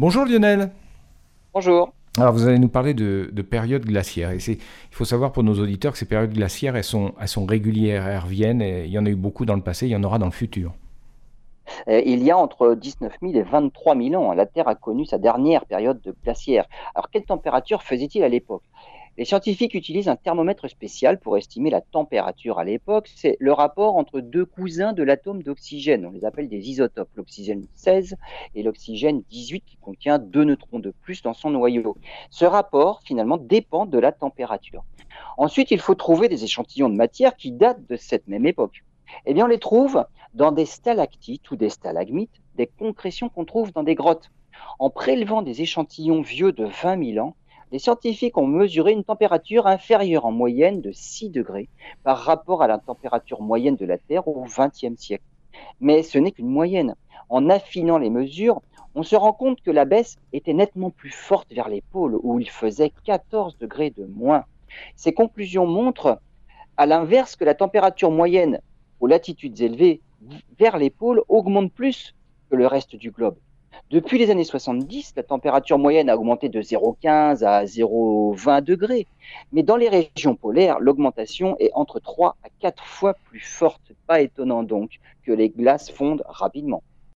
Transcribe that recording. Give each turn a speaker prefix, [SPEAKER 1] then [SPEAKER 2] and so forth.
[SPEAKER 1] Bonjour Lionel.
[SPEAKER 2] Bonjour.
[SPEAKER 1] Alors vous allez nous parler de, périodes glaciaires. Et il faut savoir pour nos auditeurs que ces périodes glaciaires, elles sont, elles sont régulières, elles reviennent. Et il y en a eu beaucoup dans le passé, il y en aura dans le futur.
[SPEAKER 2] Euh, il y a entre 19 000 et 23 000 ans, la Terre a connu sa dernière période de glaciaire. Alors quelle température faisait-il à l'époque? Les scientifiques utilisent un thermomètre spécial pour estimer la température à l'époque. C'est le rapport entre deux cousins de l'atome d'oxygène. On les appelle des isotopes, l'oxygène 16 et l'oxygène 18 qui contient deux neutrons de plus dans son noyau. Ce rapport, finalement, dépend de la température. Ensuite, il faut trouver des échantillons de matière qui datent de cette même époque. Eh bien, on les trouve dans des stalactites ou des stalagmites, des concrétions qu'on trouve dans des grottes. En prélevant des échantillons vieux de 20 000 ans, les scientifiques ont mesuré une température inférieure en moyenne de 6 degrés par rapport à la température moyenne de la Terre au XXe siècle. Mais ce n'est qu'une moyenne. En affinant les mesures, on se rend compte que la baisse était nettement plus forte vers les pôles, où il faisait 14 degrés de moins. Ces conclusions montrent, à l'inverse, que la température moyenne aux latitudes élevées vers les pôles augmente plus que le reste du globe. Depuis les années 70, la température moyenne a augmenté de 0,15 à 0,20 degrés. Mais dans les régions polaires, l'augmentation est entre 3 à 4 fois plus forte. Pas étonnant donc que les glaces fondent rapidement.